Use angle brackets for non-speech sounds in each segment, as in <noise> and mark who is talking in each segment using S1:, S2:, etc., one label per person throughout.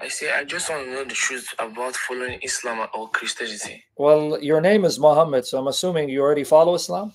S1: I say I just want to know the truth about following Islam or Christianity.
S2: Well, your name is Muhammad, so I'm assuming you already follow Islam.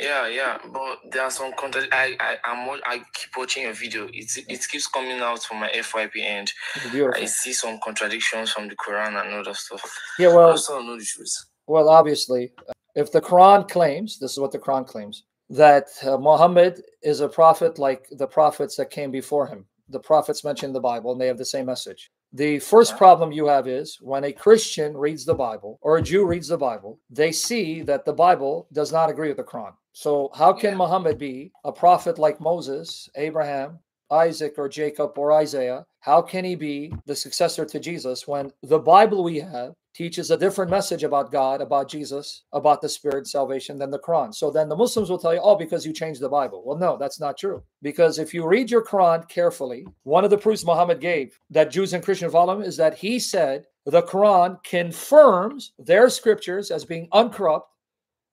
S1: Yeah, yeah, but there are some content. I I I'm, I keep watching your video. It it keeps coming out from my FYP and
S2: Beautiful.
S1: I see some contradictions from the Quran and other stuff.
S2: Yeah,
S1: I
S2: well,
S1: just want to know the truth.
S2: well, obviously, if the Quran claims, this is what the Quran claims, that uh, Muhammad is a prophet like the prophets that came before him. The prophets mentioned in the Bible, and they have the same message. The first problem you have is when a Christian reads the Bible or a Jew reads the Bible, they see that the Bible does not agree with the Quran. So, how can
S1: Yeah.
S2: Muhammad be a prophet like Moses, Abraham, Isaac, or Jacob, or Isaiah? How can he be the successor to Jesus when the Bible we have teaches a different message about God, about Jesus, about the Spirit, salvation than the Quran? So then the Muslims will tell you, oh, because you changed the Bible. Well, no, that's not true. Because if you read your Quran carefully, one of the proofs Muhammad gave that Jews and Christians follow him is that he said the Quran confirms their scriptures as being uncorrupt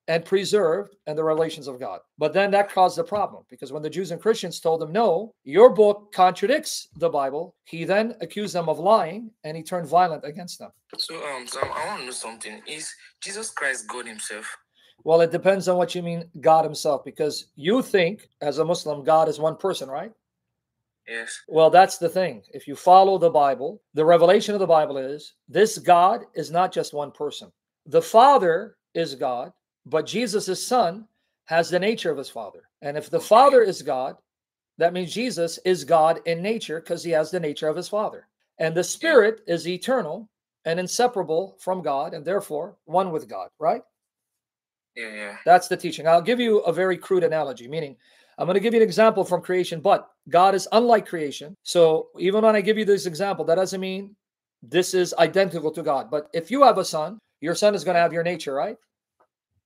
S2: and preserved and the revelations of God. But then that caused a problem because when the Jews and Christians told him, no, your book contradicts the Bible, he then accused them of lying and he turned violent against them.
S1: So um, Sam, I want to know something. Is Jesus Christ God Himself?
S2: Well, it depends on what you mean, God Himself, because you think as a Muslim, God is one person, right?
S1: Yes.
S2: Well, that's the thing. If you follow the Bible, the revelation of the Bible is this God is not just one person. The Father is God, but Jesus' Son has the nature of his Father. And if the Father is God, that means Jesus is God in nature because he has the nature of his Father. And the Spirit is eternal and inseparable from God and therefore one with God, right?
S1: Yeah, yeah.
S2: That's the teaching. I'll give you a very crude analogy, meaning I'm going to give you an example from creation, but God is unlike creation. So even when I give you this example, that doesn't mean this is identical to God. But if you have a son, your son is going to have your nature, right?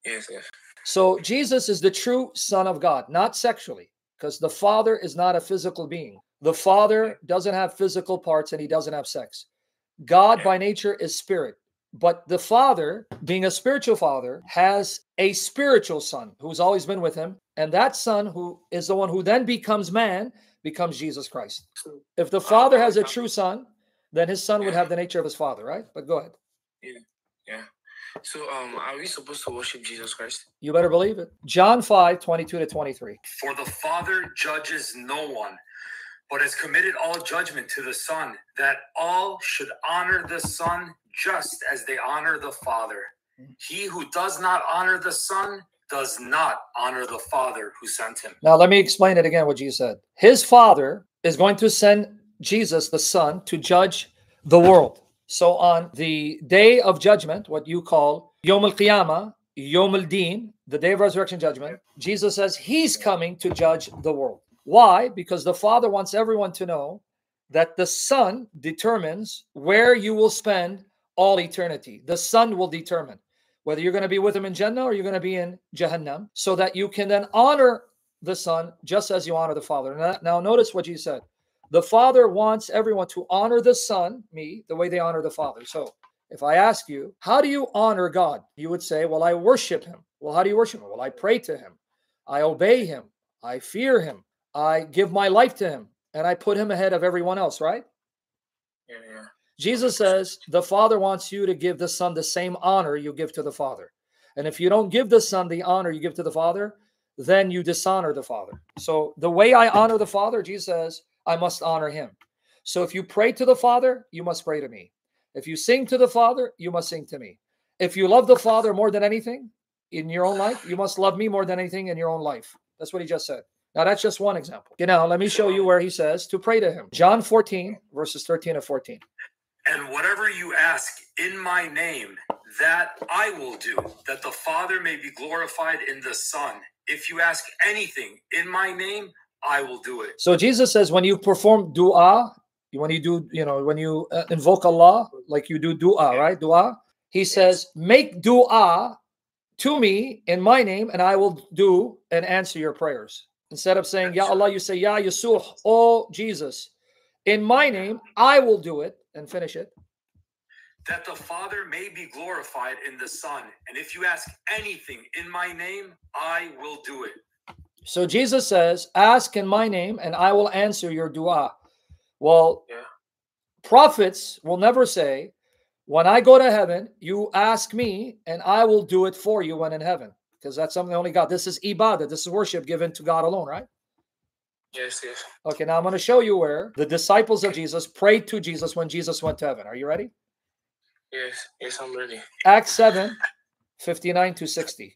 S1: Yes, yes.
S2: So Jesus is the true son of God, not sexually, because the father is not a physical being. The father doesn't have physical parts and he doesn't have sex. God by nature is spirit. But the father, being a spiritual father, has a spiritual son who's always been with him. And that son, who is the one who then becomes man, becomes Jesus Christ. If the father has a true son, then his son would have the nature of his father, right? But go ahead.
S1: yeah. So um, are we supposed to worship Jesus Christ?
S2: You better believe it. John 5, 22 to 23.
S3: For the Father judges no one, but has committed all judgment to the Son, that all should honor the Son just as they honor the Father. He who does not honor the Son does not honor the Father who sent him.
S2: Now, let me explain it again what Jesus said. His father is going to send Jesus, the Son, to judge the world. So, on the day of judgment, what you call Yom al Qiyamah, Yom al Din, the day of resurrection judgment, Jesus says he's coming to judge the world. Why? Because the Father wants everyone to know that the Son determines where you will spend all eternity. The Son will determine whether you're going to be with him in Jannah or you're going to be in Jahannam, so that you can then honor the Son just as you honor the Father. Now, now notice what Jesus said. The Father wants everyone to honor the Son, me, the way they honor the Father. So if I ask you, how do you honor God? You would say, well, I worship him. Well, how do you worship him? Well, I pray to him. I obey him. I fear him. I give my life to him. And I put him ahead of everyone else, right?
S1: Yeah, yeah.
S2: Jesus says the Father wants you to give the Son the same honor you give to the Father. And if you don't give the Son the honor you give to the Father, then you dishonor the Father. So the way I honor the Father, Jesus says, I must honor him. So if you pray to the Father, you must pray to me. If you sing to the Father, you must sing to me. If you love the Father more than anything in your own life, you must love me more than anything in your own life. That's what he just said. Now that's just one example. Okay, now let me show you where he says to pray to him. John 14, verses 13 and 14.
S3: And whatever you ask in my name, that I will do, that the Father may be glorified in the Son. If you ask anything in my name, I will do it.
S2: So Jesus says when you perform dua, when you do, you know, when you uh, invoke Allah, like you do dua, right? Dua. He says, make dua to me in my name, and I will do and answer your prayers. Instead of saying, Ya Allah, you say, Ya Yasuh, oh Jesus. In my name, I will do it and finish it.
S3: That the Father may be glorified in the Son. And if you ask anything in my name, I will do it.
S2: So Jesus says, Ask in my name, and I will answer your dua. Well,
S1: Yeah.
S2: prophets will never say, When I go to heaven, you ask me, and I will do it for you when in heaven. Because that's something only God. This is ibadah. This is worship given to God alone, right?
S1: Yes, yes.
S2: Okay, now I'm going to show you where the disciples of Jesus prayed to Jesus when Jesus went to heaven. Are you ready?
S1: Yes, yes, I'm ready.
S2: Acts 7 59 to 60.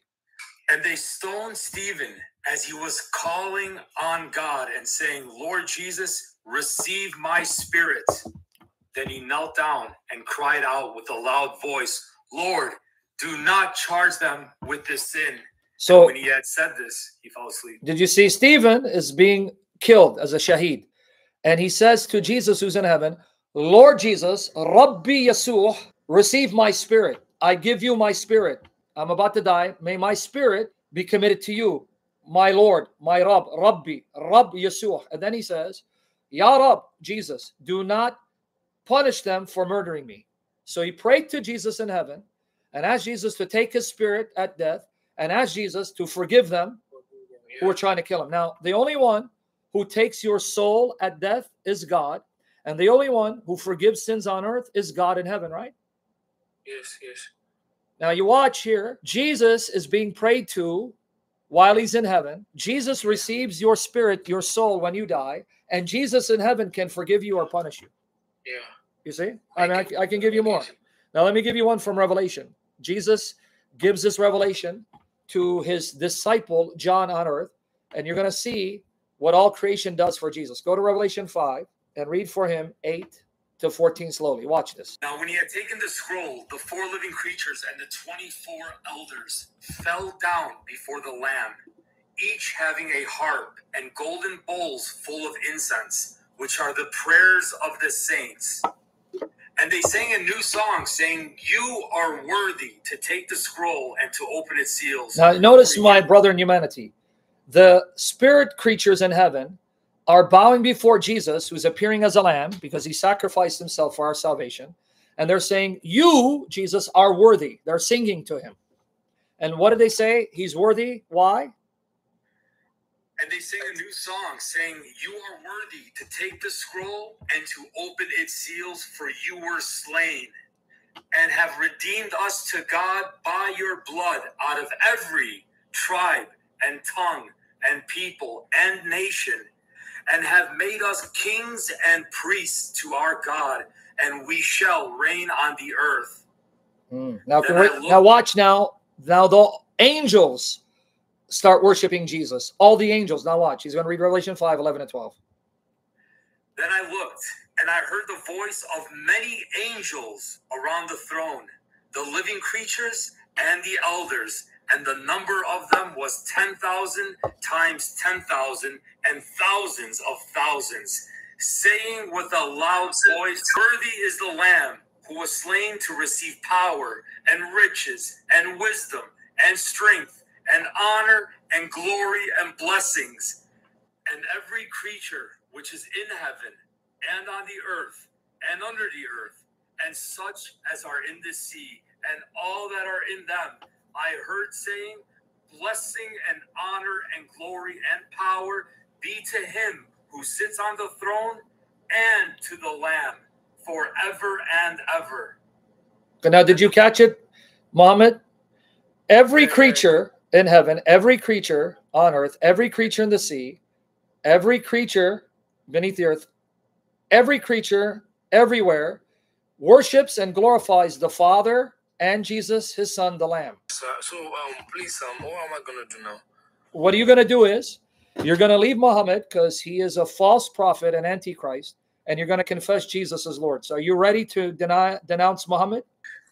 S3: And they stoned Stephen as he was calling on God and saying, Lord Jesus, receive my spirit. Then he knelt down and cried out with a loud voice, Lord, do not charge them with this sin.
S2: So,
S3: when he had said this, he fell asleep.
S2: did you see Stephen is being killed as a shaheed? And he says to Jesus, who's in heaven, Lord Jesus, Rabbi Yasuh, receive my spirit. I give you my spirit. I'm about to die. May my spirit be committed to you, my Lord, my Rab, Rabbi, Rab Yasuh. And then he says, Ya Rab, Jesus, do not punish them for murdering me. So he prayed to Jesus in heaven and asked Jesus to take his spirit at death and asked Jesus to forgive them who were trying to kill him. Now, the only one who takes your soul at death is God, and the only one who forgives sins on earth is God in heaven, right?
S1: Yes, yes.
S2: Now, you watch here, Jesus is being prayed to while he's in heaven. Jesus receives your spirit, your soul when you die, and Jesus in heaven can forgive you or punish you.
S1: Yeah.
S2: You see? I mean, I, I can give you more. Now, let me give you one from Revelation. Jesus gives this revelation to his disciple John on earth, and you're going to see what all creation does for Jesus. Go to Revelation 5 and read for him 8 to 14 slowly. Watch this.
S3: Now, when he had taken the scroll, the four living creatures and the 24 elders fell down before the Lamb, each having a harp and golden bowls full of incense, which are the prayers of the saints. And they sang a new song, saying, You are worthy to take the scroll and to open its seals.
S2: Now, notice my brother in humanity. The spirit creatures in heaven are bowing before Jesus, who's appearing as a lamb because he sacrificed himself for our salvation. And they're saying, You, Jesus, are worthy. They're singing to him. And what do they say? He's worthy. Why?
S3: And they sing a new song, saying, You are worthy to take the scroll and to open its seals, for you were slain and have redeemed us to God by your blood out of every tribe and tongue and people and nation, and have made us kings and priests to our God, and we shall reign on the earth.
S2: Mm.
S3: Now,
S2: can
S3: I
S2: we- now watch now. Now the angels start worshiping Jesus. All the angels. Now watch. He's going to read Revelation 5, 11 and 12.
S3: Then I looked, and I heard the voice of many angels around the throne, the living creatures and the elders, and the number of them was 10,000 times 10,000 and thousands of thousands, saying with a loud voice, Worthy is the Lamb who was slain to receive power and riches and wisdom and strength and honor and glory and blessings. And every creature which is in heaven and on the earth and under the earth, and such as are in the sea, and all that are in them, I heard saying, Blessing and honor and glory and power be to him who sits on the throne and to the Lamb forever and ever.
S2: Now, did you catch it, Muhammad? Every creature in heaven, every creature on earth, every creature in the sea, every creature beneath the earth, every creature everywhere worships and glorifies the Father and Jesus, his Son, the Lamb.
S1: So, so um, please, um, what am I gonna do now?
S2: What are you going to do is you're going to leave Muhammad because he is a false prophet and antichrist, and you're going to confess Jesus as Lord. So, are you ready to deny, denounce Muhammad?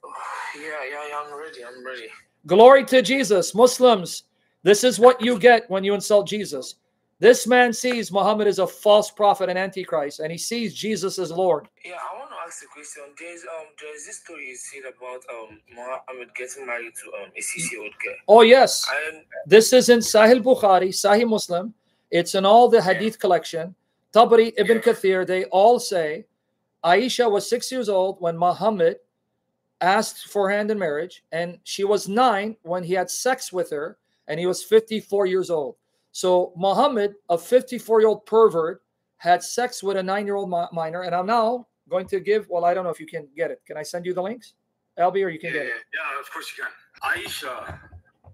S2: <sighs>
S1: Yeah, yeah, yeah. I'm ready. I'm ready.
S2: Glory to Jesus. Muslims, this is what you get when you insult Jesus. This man sees Muhammad is a false prophet and antichrist, and he sees Jesus as Lord.
S1: Yeah, to ask a question. There's um, there's this story you said about um, Muhammad getting married to um, a six-year-old girl.
S2: Oh, yes.
S1: And
S2: This is in Sahih Bukhari, Sahih Muslim. It's in all the hadith collection. Tabari, Ibn
S1: Yeah.
S2: Kathir, they all say Aisha was six years old when Muhammad asked for hand in marriage, and she was nine when he had sex with her, and he was 54 years old. So Muhammad, a 54 year old pervert, had sex with a nine year old minor, and I'm now going to give. Well, I don't know if you can get it. Can I send you the links, Albie, or you can
S3: Yeah,
S2: get
S3: yeah,
S2: it?
S3: yeah, of course you can. Aisha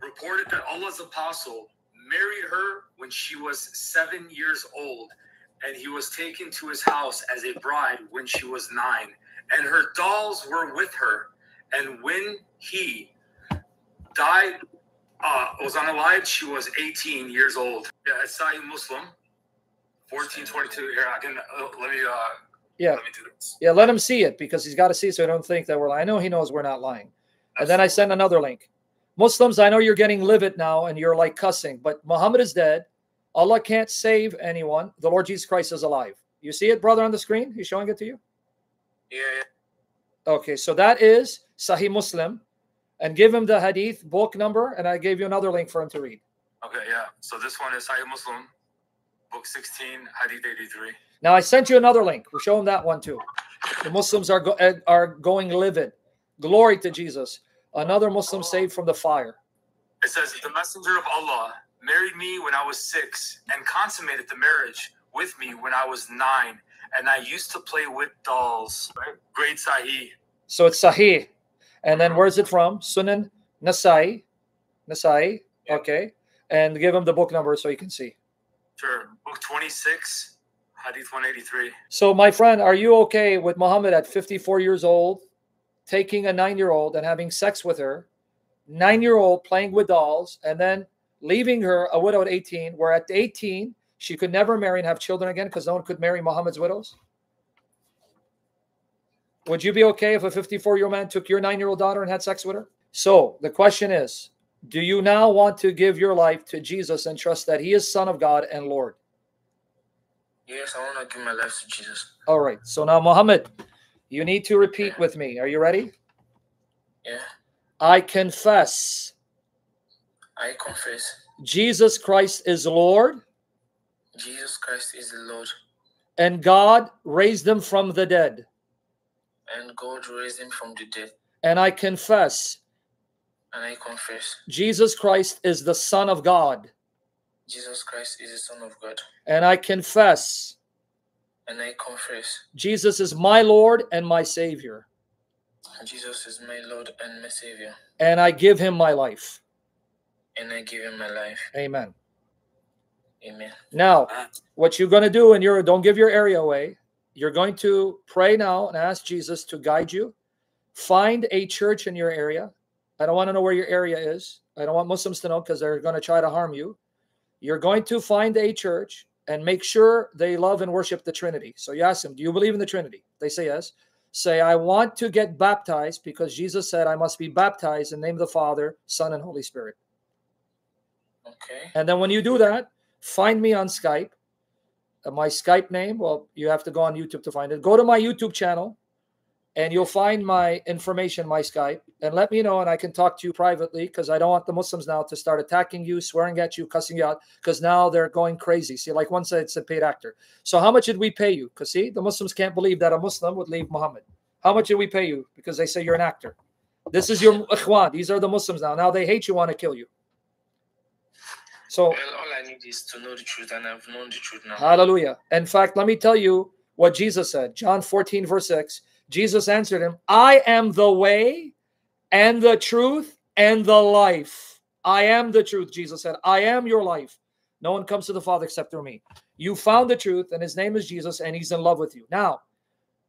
S3: reported that Allah's apostle married her when she was seven years old, and he was taken to his house as a bride when she was nine, and her dolls were with her. And when he died, uh, was unalive, she was 18 years old. Yeah, it's Sahih Muslim, 1422. Here, I can uh, let me uh,
S2: Yeah,
S3: let me do this.
S2: yeah. Let him see it because he's got to see, so I don't think that we're. lying. I know he knows we're not lying. And then I send another link. Muslims, I know you're getting livid now and you're like cussing, but Muhammad is dead. Allah can't save anyone. The Lord Jesus Christ is alive. You see it, brother, on the screen? He's showing it to you.
S1: Yeah, yeah.
S2: Okay, so that is Sahih Muslim. And give him the hadith book number, and I gave you another link for him to read.
S3: Okay, yeah. So this one is Sahih Muslim, book 16, Hadith 83.
S2: Now I sent you another link. We'll show him that one too. The Muslims are go- eh, are going livid. Glory to Jesus. Another Muslim saved from the fire.
S3: It says, The messenger of Allah married me when I was six and consummated the marriage with me when I was nine. And I used to play with dolls. Great Sahih.
S2: So it's Sahih. And then where's it from? Sunan Nasai. Nasai. Okay. And give him the book number so you can see.
S3: Sure. Book 26, Hadith 183.
S2: So, my friend, are you okay with Muhammad at 54 years old taking a nine year old and having sex with her? Nine year old playing with dolls and then leaving her a widow at 18, where at 18 she could never marry and have children again because no one could marry Muhammad's widows? Would you be okay if a 54 year old man took your nine year old daughter and had sex with her? So, the question is do you now want to give your life to Jesus and trust that he is Son of God and Lord?
S1: Yes, I want to give my life to Jesus.
S2: All right. So now, Muhammad, you need to repeat with me. Are you ready?
S1: Yeah.
S2: I confess
S1: I confess
S2: Jesus Christ is Lord
S1: Jesus Christ is the Lord,
S2: and God raised him from the dead.
S1: and God raised him from the dead.
S2: And I confess
S1: And I confess
S2: Jesus Christ is the Son of God.
S1: Jesus Christ is the Son of God.
S2: And I confess
S1: And I confess
S2: Jesus is my Lord and my Savior.
S1: Jesus is my Lord and my Savior.
S2: And I give him my life.
S1: And I give him my life.
S2: Amen.
S1: Amen.
S2: Now, ah. what you're going to do, and you're don't give your area away. You're going to pray now and ask Jesus to guide you. Find a church in your area. I don't want to know where your area is. I don't want Muslims to know because they're going to try to harm you. You're going to find a church and make sure they love and worship the Trinity. So you ask them, Do you believe in the Trinity? They say yes. Say, I want to get baptized because Jesus said I must be baptized in the name of the Father, Son, and Holy Spirit.
S1: Okay.
S2: And then when you do that, find me on Skype. Uh, my Skype name, well, you have to go on YouTube to find it. Go to my YouTube channel and you'll find my information, my Skype, and let me know and I can talk to you privately because I don't want the Muslims now to start attacking you, swearing at you, cussing you out because now they're going crazy. See, like one said, it's a paid actor. So how much did we pay you? Because see, the Muslims can't believe that a Muslim would leave Muhammad. How much did we pay you? Because they say you're an actor. This is your ikhwan. These are the Muslims now. Now they hate you, want to kill you. So
S1: Well, all I need is to know the truth, and I've known the truth now.
S2: Hallelujah. In fact, let me tell you what Jesus said. John 14, verse 6. Jesus answered him, I am the way and the truth and the life. I am the truth, Jesus said. I am your life. No one comes to the Father except through me. You found the truth, and his name is Jesus, and he's in love with you. Now,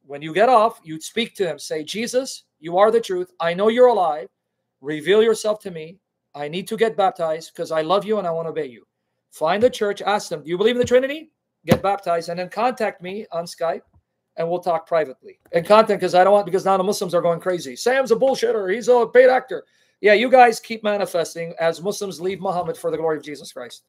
S2: when you get off, you speak to him. Say, Jesus, you are the truth. I know you're alive. Reveal yourself to me. I need to get baptized because I love you and I want to obey you. Find the church, ask them, Do you believe in the Trinity? Get baptized, and then contact me on Skype and we'll talk privately. And content because I don't want because now the Muslims are going crazy. Sam's a bullshitter, he's a paid actor. Yeah, you guys keep manifesting as Muslims leave Muhammad for the glory of Jesus Christ.